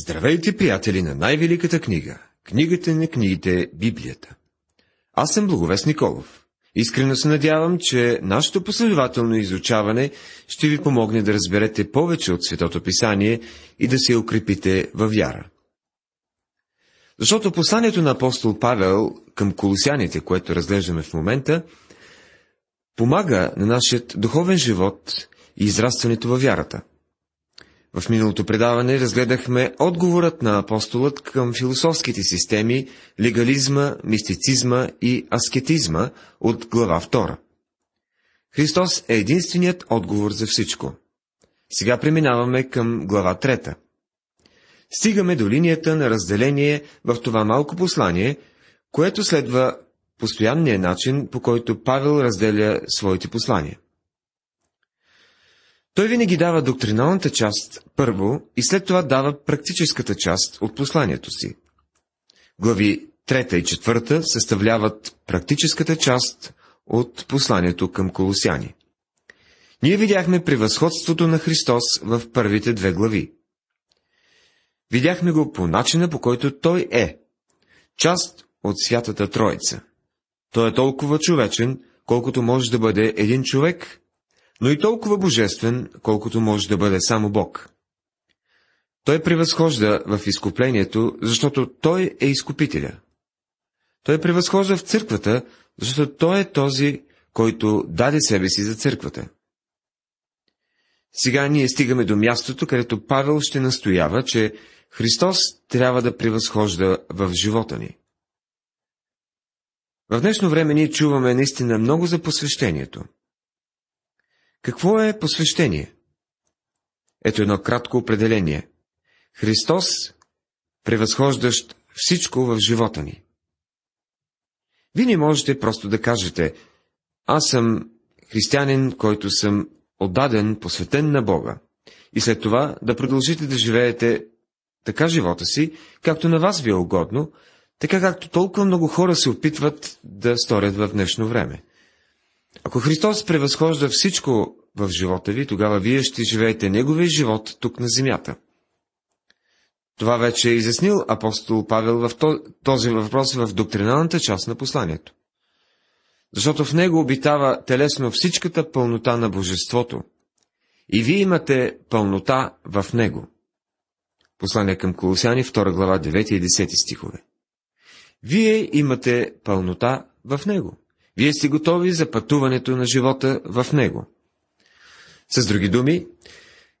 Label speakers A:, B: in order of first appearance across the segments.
A: Здравейте, приятели на най-великата книга, книгата на книгите, Библията. Аз съм Благовест Николов. Искрено се надявам, че нашето последователно изучаване ще ви помогне да разберете повече от Светото Писание и да се укрепите във вяра. Защото посланието на апостол Павел към колосяните, което разглеждаме в момента, помага на нашия духовен живот и израстването във вярата – в миналото предаване разгледахме отговорът на апостолът към философските системи, легализма, мистицизма и аскетизма от глава 2. Христос е единственият отговор за всичко. Сега преминаваме към глава 3. Стигаме до линията на разделение в това малко послание, което следва постоянния начин, по който Павел разделя своите послания. Той винаги дава доктриналната част първо и след това дава практическата част от посланието си. Глави 3 и 4 съставляват практическата част от посланието към колосяни. Ние видяхме превъзходството на Христос в първите две глави. Видяхме го по начина, по който Той е. Част от Святата Троица. Той е толкова човечен, колкото може да бъде един човек но и толкова божествен, колкото може да бъде само Бог. Той превъзхожда в изкуплението, защото Той е изкупителя. Той превъзхожда в църквата, защото Той е този, който даде себе си за църквата. Сега ние стигаме до мястото, където Павел ще настоява, че Христос трябва да превъзхожда в живота ни. В днешно време ние чуваме наистина много за посвещението – какво е посвещение? Ето едно кратко определение. Христос, превъзхождащ всичко в живота ни. Вие не можете просто да кажете, аз съм християнин, който съм отдаден, посветен на Бога, и след това да продължите да живеете така живота си, както на вас ви е угодно, така както толкова много хора се опитват да сторят в днешно време. Ако Христос превъзхожда всичко в живота ви, тогава вие ще живеете Неговия живот тук на земята. Това вече е изяснил апостол Павел в този въпрос в доктриналната част на посланието. Защото в него обитава телесно всичката пълнота на Божеството. И вие имате пълнота в него. Послание към Колосяни, 2 глава, 9 и 10 стихове. Вие имате пълнота в него. Вие сте готови за пътуването на живота в него. С други думи,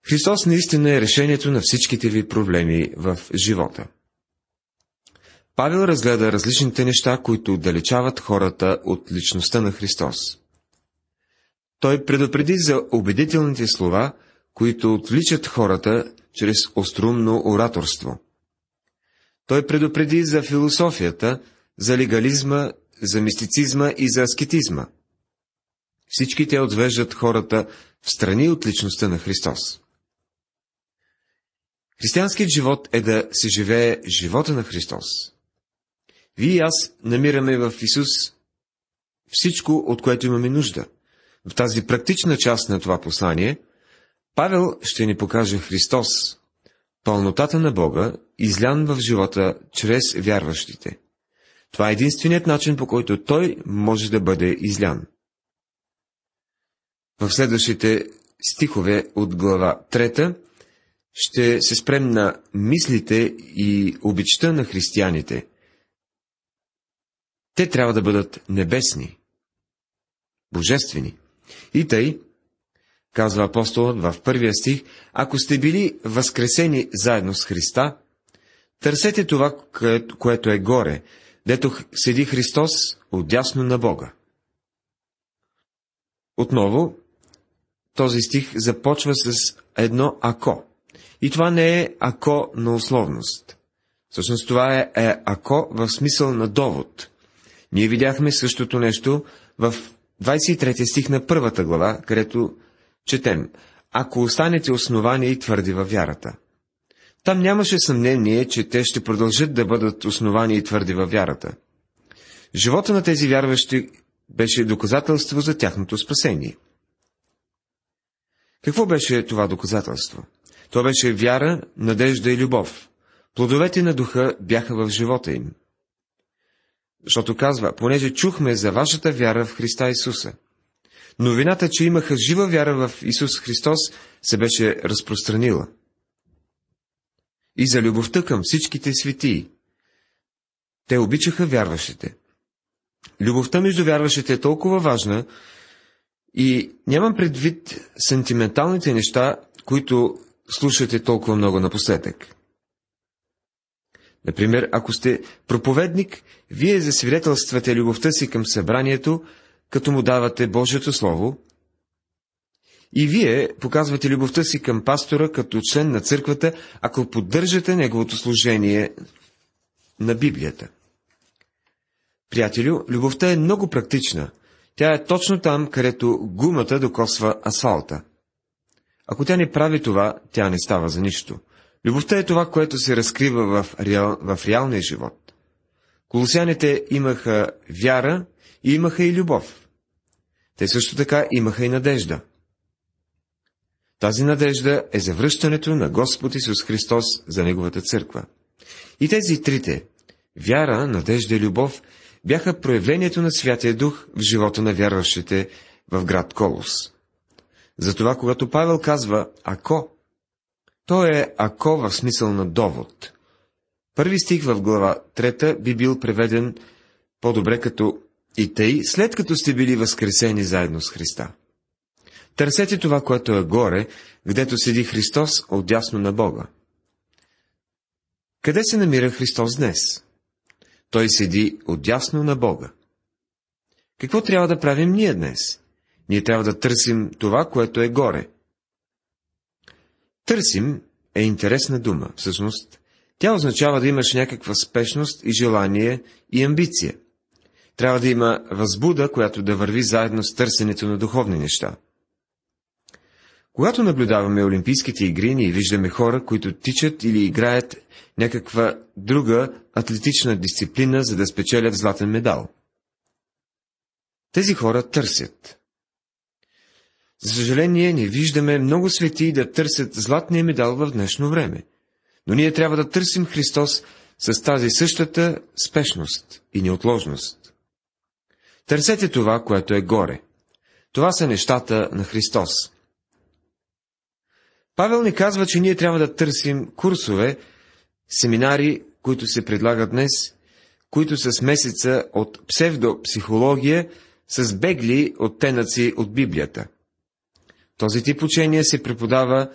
A: Христос наистина е решението на всичките ви проблеми в живота. Павел разгледа различните неща, които отдалечават хората от личността на Христос. Той предупреди за убедителните слова, които отвличат хората чрез острумно ораторство. Той предупреди за философията, за легализма, за мистицизма и за аскетизма. Всички те отвеждат хората в страни от личността на Христос. Християнският живот е да се живее живота на Христос. Вие и аз намираме в Исус всичко, от което имаме нужда. В тази практична част на това послание, Павел ще ни покаже Христос, пълнотата на Бога, излян в живота чрез вярващите. Това е единственият начин, по който Той може да бъде излян. В следващите стихове от глава 3 ще се спрем на мислите и обичта на християните. Те трябва да бъдат небесни, божествени. И тъй, казва апостолът в първия стих, ако сте били възкресени заедно с Христа, търсете това, което е горе, дето седи Христос отдясно на Бога. Отново, този стих започва с едно ако. И това не е ако на условност. Всъщност това е, е ако в смисъл на довод. Ние видяхме същото нещо в 23 стих на първата глава, където четем Ако останете основани и твърди във вярата. Там нямаше съмнение, че те ще продължат да бъдат основани и твърди във вярата. Живота на тези вярващи беше доказателство за тяхното спасение – какво беше това доказателство? То беше вяра, надежда и любов. Плодовете на духа бяха в живота им. Защото казва, понеже чухме за вашата вяра в Христа Исуса. Новината, че имаха жива вяра в Исус Христос, се беше разпространила. И за любовта към всичките светии. Те обичаха вярващите. Любовта между вярващите е толкова важна, и нямам предвид сентименталните неща, които слушате толкова много напоследък. Например, ако сте проповедник, вие засвидетелствате любовта си към събранието, като му давате Божието Слово, и вие показвате любовта си към пастора като член на църквата, ако поддържате неговото служение на Библията. Приятелю, любовта е много практична. Тя е точно там, където гумата докосва асфалта. Ако тя не прави това, тя не става за нищо. Любовта е това, което се разкрива в, реал, в реалния живот. Колосяните имаха вяра и имаха и любов. Те също така имаха и надежда. Тази надежда е за връщането на Господ Исус Христос за Неговата църква. И тези трите – вяра, надежда и любов – бяха проявлението на Святия Дух в живота на вярващите в град Колос. Затова, когато Павел казва «ако», то е «ако» в смисъл на довод. Първи стих в глава трета би бил преведен по-добре като «и тъй, след като сте били възкресени заедно с Христа». Търсете това, което е горе, гдето седи Христос отдясно на Бога. Къде се намира Христос днес? Той седи отясно на Бога. Какво трябва да правим ние днес? Ние трябва да търсим това, което е горе. Търсим е интересна дума. Всъщност, тя означава да имаш някаква спешност и желание и амбиция. Трябва да има възбуда, която да върви заедно с търсенето на духовни неща. Когато наблюдаваме Олимпийските игри, ние виждаме хора, които тичат или играят някаква друга атлетична дисциплина, за да спечелят златен медал. Тези хора търсят. За съжаление, не виждаме много свети да търсят златния медал в днешно време. Но ние трябва да търсим Христос с тази същата спешност и неотложност. Търсете това, което е горе. Това са нещата на Христос. Павел ни казва, че ние трябва да търсим курсове, семинари, които се предлагат днес, които са смесица от псевдопсихология с бегли оттенъци от Библията. Този тип учение се преподава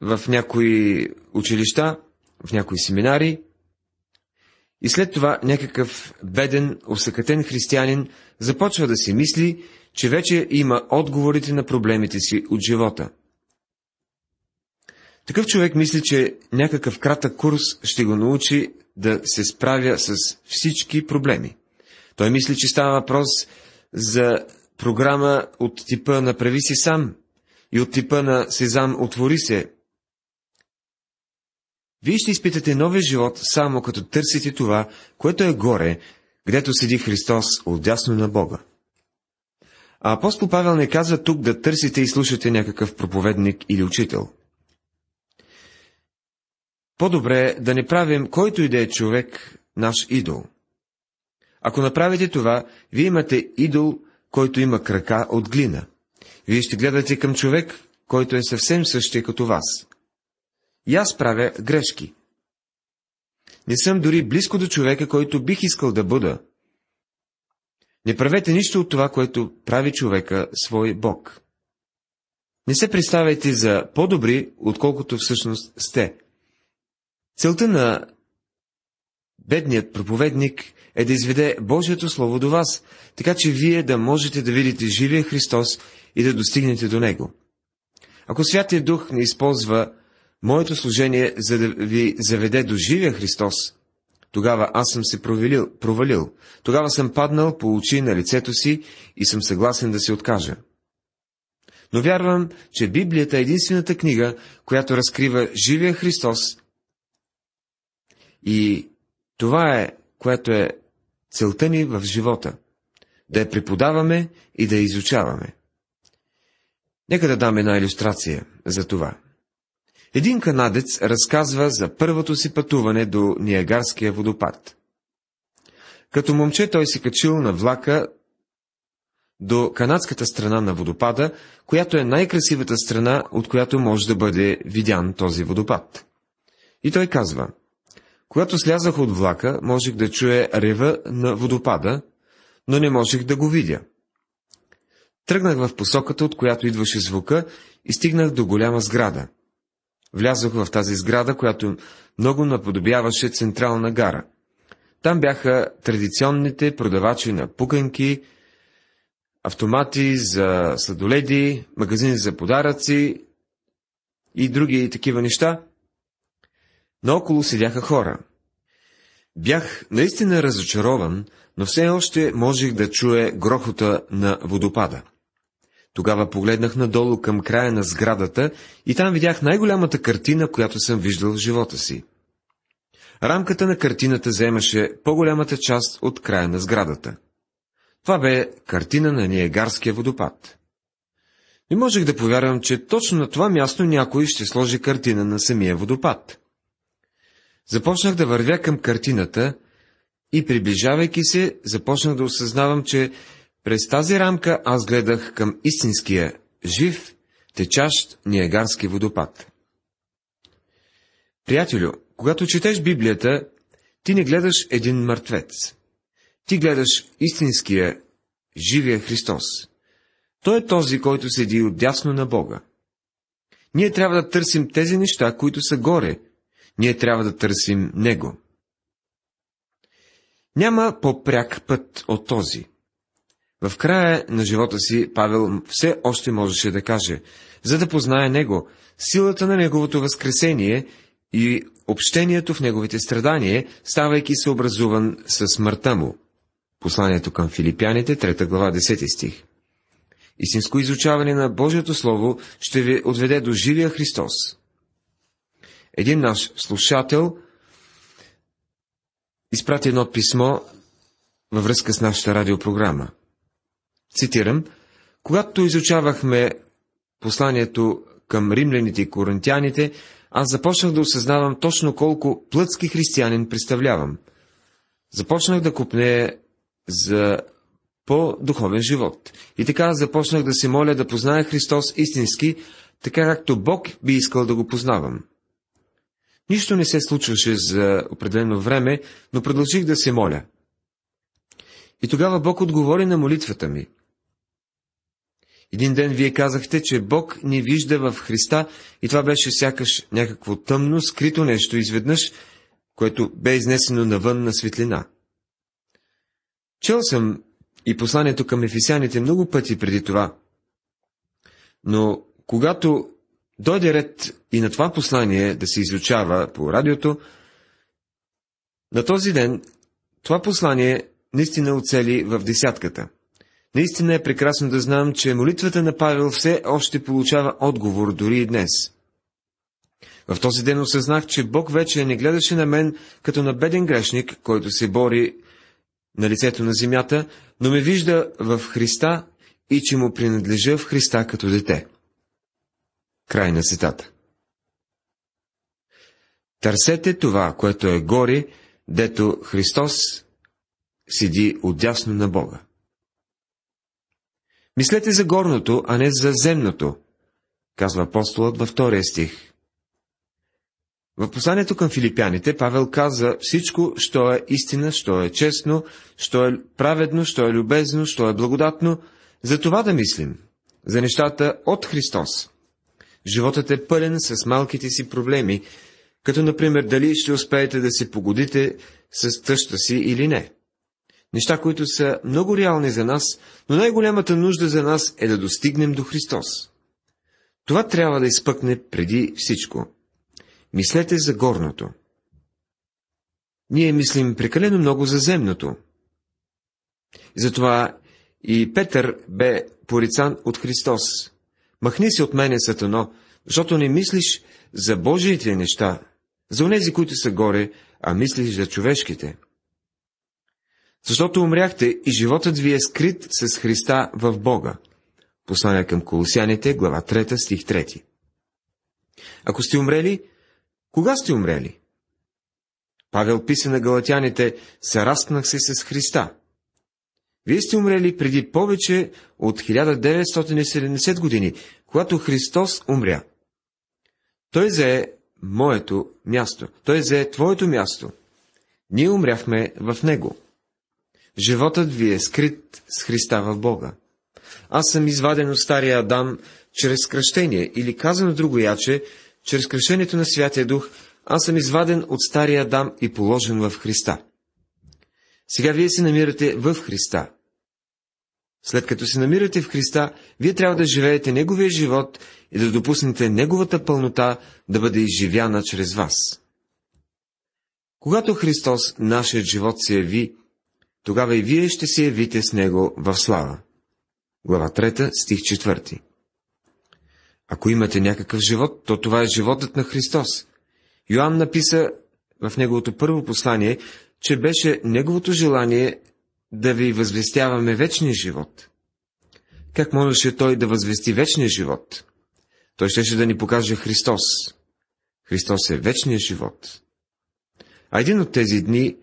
A: в някои училища, в някои семинари, и след това някакъв беден, усъкатен християнин започва да си мисли, че вече има отговорите на проблемите си от живота – такъв човек мисли, че някакъв кратък курс ще го научи да се справя с всички проблеми. Той мисли, че става въпрос за програма от типа направи си сам и от типа на Сезам отвори се. Вие ще изпитате новия живот само като търсите това, което е горе, гдето седи Христос отдясно на Бога. А апостол Павел не казва тук да търсите и слушате някакъв проповедник или учител – по-добре да не правим който и да е човек наш идол. Ако направите това, вие имате идол, който има крака от глина. Вие ще гледате към човек, който е съвсем същия като вас. И аз правя грешки. Не съм дори близко до човека, който бих искал да бъда. Не правете нищо от това, което прави човека свой Бог. Не се представяйте за по-добри, отколкото всъщност сте. Целта на бедният проповедник е да изведе Божието Слово до вас, така че вие да можете да видите живия Христос и да достигнете до Него. Ако Святия Дух не използва моето служение, за да ви заведе до живия Христос, тогава аз съм се провалил, провалил. Тогава съм паднал по очи на лицето си и съм съгласен да се откажа. Но вярвам, че Библията е единствената книга, която разкрива живия Христос и това е, което е целта ни в живота. Да я преподаваме и да я изучаваме. Нека да дам една иллюстрация за това. Един канадец разказва за първото си пътуване до Ниагарския водопад. Като момче той се качил на влака до канадската страна на водопада, която е най-красивата страна, от която може да бъде видян този водопад. И той казва, когато слязах от влака, можех да чуя рева на водопада, но не можех да го видя. Тръгнах в посоката, от която идваше звука, и стигнах до голяма сграда. Влязох в тази сграда, която много наподобяваше централна гара. Там бяха традиционните продавачи на пуканки, автомати за сладоледи, магазини за подаръци и други такива неща. Наоколо седяха хора. Бях наистина разочарован, но все още можех да чуя грохота на водопада. Тогава погледнах надолу към края на сградата и там видях най-голямата картина, която съм виждал в живота си. Рамката на картината заемаше по-голямата част от края на сградата. Това бе картина на Ниегарския водопад. Не можех да повярвам, че точно на това място някой ще сложи картина на самия водопад. Започнах да вървя към картината и приближавайки се, започнах да осъзнавам, че през тази рамка аз гледах към истинския, жив, течащ Ниагарски водопад. Приятелю, когато четеш Библията, ти не гледаш един мъртвец. Ти гледаш истинския, живия Христос. Той е този, който седи отдясно на Бога. Ние трябва да търсим тези неща, които са горе. Ние трябва да търсим Него. Няма по-пряк път от този. В края на живота си Павел все още можеше да каже, за да познае Него, силата на Неговото възкресение и общението в Неговите страдания, ставайки се образуван със смъртта Му. Посланието към филипяните, 3 глава, 10 стих. Истинско изучаване на Божието Слово ще ви отведе до живия Христос. Един наш слушател изпрати едно писмо във връзка с нашата радиопрограма. Цитирам, когато изучавахме посланието към римляните и коринтяните, аз започнах да осъзнавам точно колко плътски християнин представлявам. Започнах да купне за по-духовен живот. И така започнах да се моля да позная Христос истински, така както Бог би искал да го познавам. Нищо не се случваше за определено време, но продължих да се моля. И тогава Бог отговори на молитвата ми. Един ден вие казахте, че Бог ни вижда в Христа и това беше сякаш някакво тъмно, скрито нещо изведнъж, което бе изнесено навън на светлина. Чел съм и посланието към ефисяните много пъти преди това, но когато дойде ред и на това послание да се изучава по радиото, на този ден това послание наистина оцели в десятката – Наистина е прекрасно да знам, че молитвата на Павел все още получава отговор дори и днес. В този ден осъзнах, че Бог вече не гледаше на мен като на беден грешник, който се бори на лицето на земята, но ме вижда в Христа и че му принадлежа в Христа като дете. Край на цитата. Търсете това, което е горе, дето Христос седи отдясно на Бога. Мислете за горното, а не за земното, казва апостолът във втория стих. В посланието към филипяните Павел каза всичко, що е истина, що е честно, що е праведно, що е любезно, що е благодатно, за това да мислим, за нещата от Христос. Животът е пълен с малките си проблеми, като например дали ще успеете да се погодите с тъща си или не неща, които са много реални за нас, но най-голямата нужда за нас е да достигнем до Христос. Това трябва да изпъкне преди всичко. Мислете за горното. Ние мислим прекалено много за земното. Затова и Петър бе порицан от Христос. Махни се от мене, Сатано, защото не мислиш за Божиите неща, за онези, които са горе, а мислиш за човешките. Защото умряхте и животът ви е скрит с Христа в Бога. Послание към Колосяните, глава 3, стих 3. Ако сте умрели, кога сте умрели? Павел писа на галатяните, сараснах се с Христа. Вие сте умрели преди повече от 1970 години, когато Христос умря. Той зае моето място. Той зае твоето място. Ние умряхме в Него. Животът ви е скрит с Христа в Бога. Аз съм изваден от стария Адам чрез кръщение, или казано друго яче, чрез кръщението на Святия Дух, аз съм изваден от стария Адам и положен в Христа. Сега вие се намирате в Христа. След като се намирате в Христа, вие трябва да живеете Неговия живот и да допуснете Неговата пълнота да бъде изживяна чрез вас. Когато Христос, нашият живот, се яви, тогава и вие ще се явите с Него в слава. Глава 3, стих 4 Ако имате някакъв живот, то това е животът на Христос. Йоанн написа в неговото първо послание, че беше неговото желание да ви възвестяваме вечния живот. Как можеше той да възвести вечния живот? Той щеше да ни покаже Христос. Христос е вечния живот. А един от тези дни,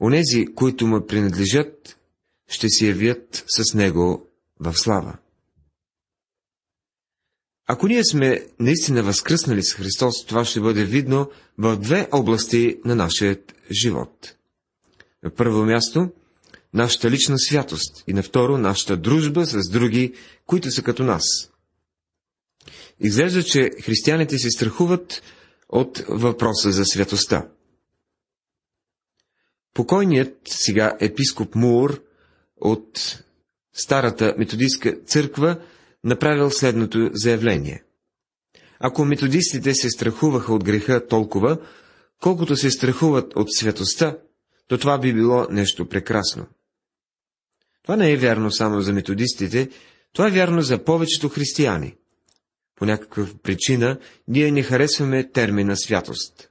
A: онези, които му принадлежат, ще се явят с него в слава. Ако ние сме наистина възкръснали с Христос, това ще бъде видно в две области на нашия живот. На първо място, нашата лична святост и на второ, нашата дружба с други, които са като нас. Изглежда, че християните се страхуват от въпроса за святостта. Покойният сега епископ Мур от Старата методистка църква направил следното заявление. Ако методистите се страхуваха от греха толкова, колкото се страхуват от святостта, то това би било нещо прекрасно. Това не е вярно само за методистите, това е вярно за повечето християни. По някаква причина ние не харесваме термина святост.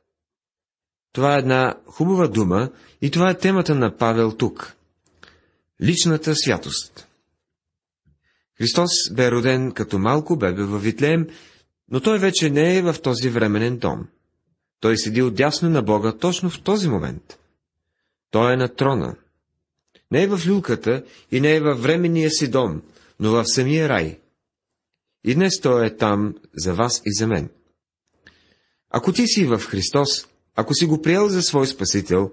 A: Това е една хубава дума и това е темата на Павел тук. Личната святост. Христос бе роден като малко бебе във Витлеем, но той вече не е в този временен дом. Той седи отдясно на Бога точно в този момент. Той е на трона. Не е в люлката и не е във временния си дом, но в самия рай. И днес той е там за вас и за мен. Ако ти си в Христос, ако си го приел за свой Спасител,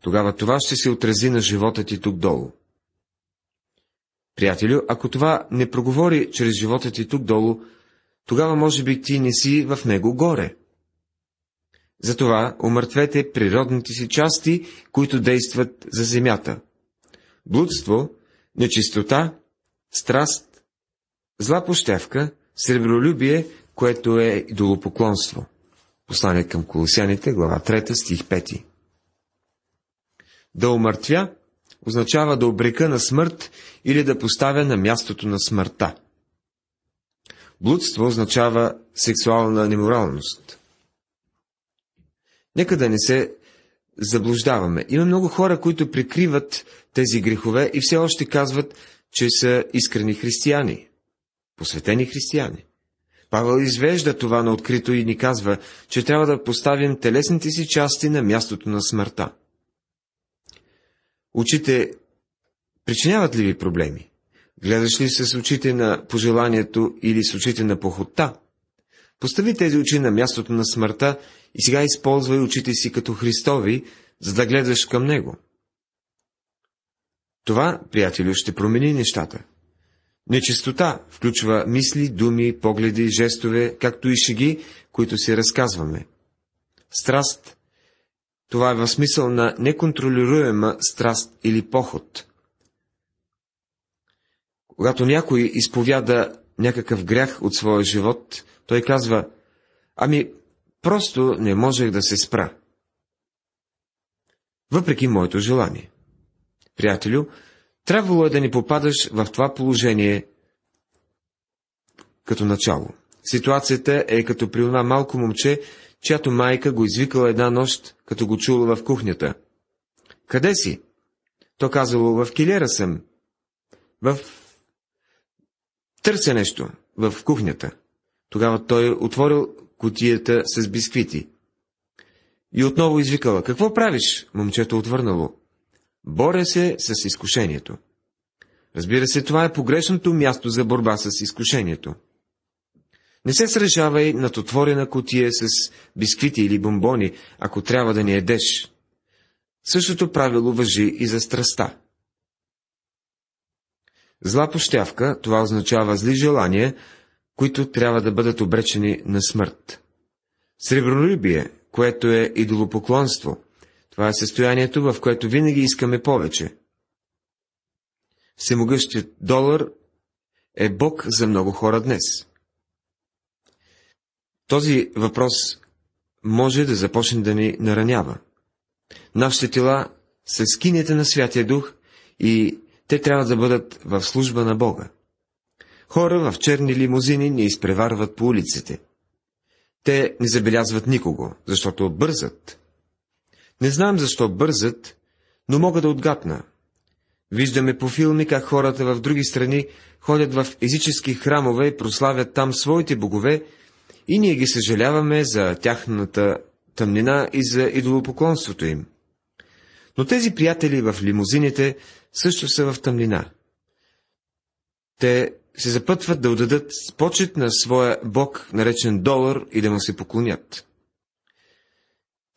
A: тогава това ще се отрази на живота ти тук долу. Приятелю, ако това не проговори чрез живота ти тук долу, тогава може би ти не си в него горе. Затова умъртвете природните си части, които действат за земята. Блудство, нечистота, страст, зла пощевка, сребролюбие, което е идолопоклонство. Послание към колосяните, глава 3, стих 5. Да умъртвя означава да обрека на смърт или да поставя на мястото на смъртта. Блудство означава сексуална неморалност. Нека да не се заблуждаваме. Има много хора, които прикриват тези грехове и все още казват, че са искрени християни, посветени християни. Павел извежда това на открито и ни казва, че трябва да поставим телесните си части на мястото на смъртта. Очите причиняват ли ви проблеми? Гледаш ли се с очите на пожеланието или с очите на похота? Постави тези очи на мястото на смъртта и сега използвай очите си като Христови, за да гледаш към Него. Това, приятелю, ще промени нещата. Нечистота включва мисли, думи, погледи, жестове, както и шеги, които си разказваме. Страст това е в смисъл на неконтролируема страст или поход. Когато някой изповяда някакъв грях от своя живот, той казва, ами, просто не можех да се спра. Въпреки моето желание. Приятелю, трябвало е да не попадаш в това положение като начало. Ситуацията е като при това малко момче, чиято майка го извикала една нощ, като го чула в кухнята. Къде си? То казало, в килера съм. В... Търся нещо. В кухнята. Тогава той отворил котията с бисквити. И отново извикала, какво правиш? Момчето отвърнало. Боря се с изкушението. Разбира се, това е погрешното място за борба с изкушението. Не се сражавай над отворена котия с бисквити или бомбони, ако трябва да ни едеш. Същото правило въжи и за страста. Зла пощявка, това означава зли желания, които трябва да бъдат обречени на смърт. Сребролюбие, което е идолопоклонство, това е състоянието, в което винаги искаме повече. Всемогъщият долар е Бог за много хора днес. Този въпрос може да започне да ни наранява. Нашите тела са скинете на Святия Дух и те трябва да бъдат в служба на Бога. Хора в черни лимузини ни изпреварват по улиците. Те не забелязват никого, защото бързат. Не знам защо бързат, но мога да отгадна. Виждаме по филми как хората в други страни ходят в езически храмове и прославят там своите богове, и ние ги съжаляваме за тяхната тъмнина и за идолопоклонството им. Но тези приятели в лимузините също са в тъмнина. Те се запътват да отдадат почет на своя бог, наречен долар, и да му се поклонят.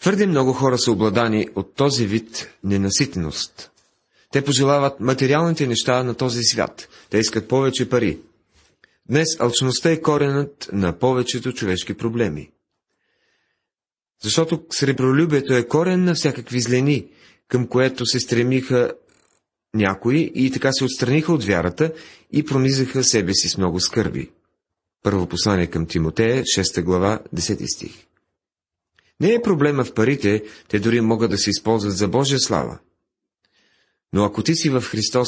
A: Твърде много хора са обладани от този вид ненаситеност. Те пожелават материалните неща на този свят. Те искат повече пари. Днес алчността е коренът на повечето човешки проблеми. Защото сребролюбието е корен на всякакви злени, към което се стремиха някои и така се отстраниха от вярата и пронизаха себе си с много скърби. Първо послание към Тимотея, 6 глава, 10 стих. Не е проблема в парите, те дори могат да се използват за Божия слава. Но ако ти си в Христос,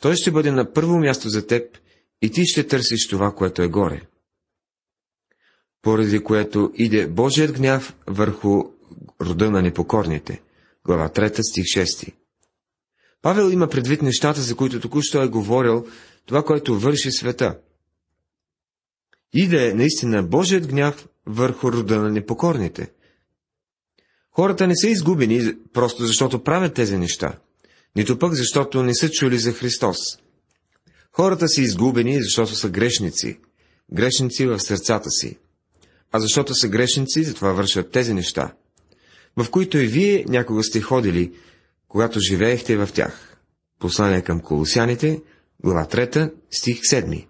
A: Той ще бъде на първо място за теб и ти ще търсиш това, което е горе. Поради което иде Божият гняв върху рода на непокорните. Глава 3, стих 6. Павел има предвид нещата, за които току-що е говорил, това, което върши света. Иде наистина Божият гняв върху рода на непокорните. Хората не са изгубени просто защото правят тези неща, нито пък защото не са чули за Христос. Хората са изгубени, защото са грешници, грешници в сърцата си. А защото са грешници, затова вършат тези неща, в които и вие някога сте ходили, когато живеехте в тях. Послание към колосяните, глава 3, стих 7.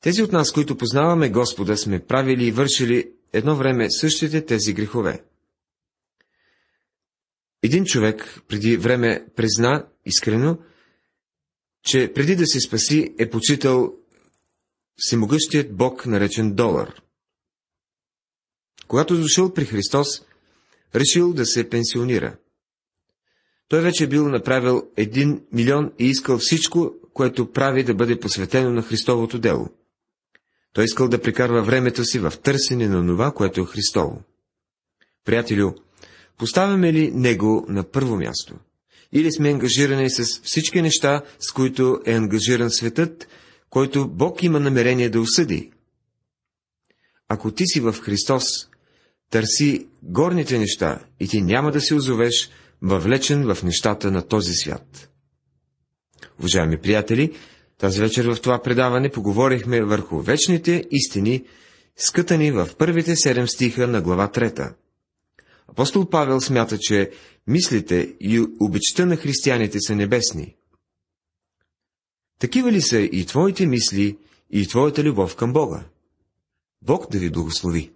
A: Тези от нас, които познаваме Господа, сме правили и вършили едно време същите тези грехове. Един човек преди време призна искрено, че преди да се спаси е почитал всемогъщият Бог, наречен долар. Когато дошъл при Христос, решил да се пенсионира. Той вече бил направил един милион и искал всичко, което прави да бъде посветено на Христовото дело. Той искал да прекарва времето си в търсене на това, което е Христово. Приятелю, поставяме ли Него на първо място? Или сме ангажирани с всички неща, с които е ангажиран светът, който Бог има намерение да осъди? Ако ти си в Христос, търси горните неща и ти няма да се озовеш въвлечен в нещата на този свят. Уважаеми приятели, тази вечер в това предаване поговорихме върху вечните истини, скътани в първите седем стиха на глава трета. Апостол Павел смята, че мислите и обичта на християните са небесни. Такива ли са и твоите мисли, и твоята любов към Бога? Бог да ви благослови!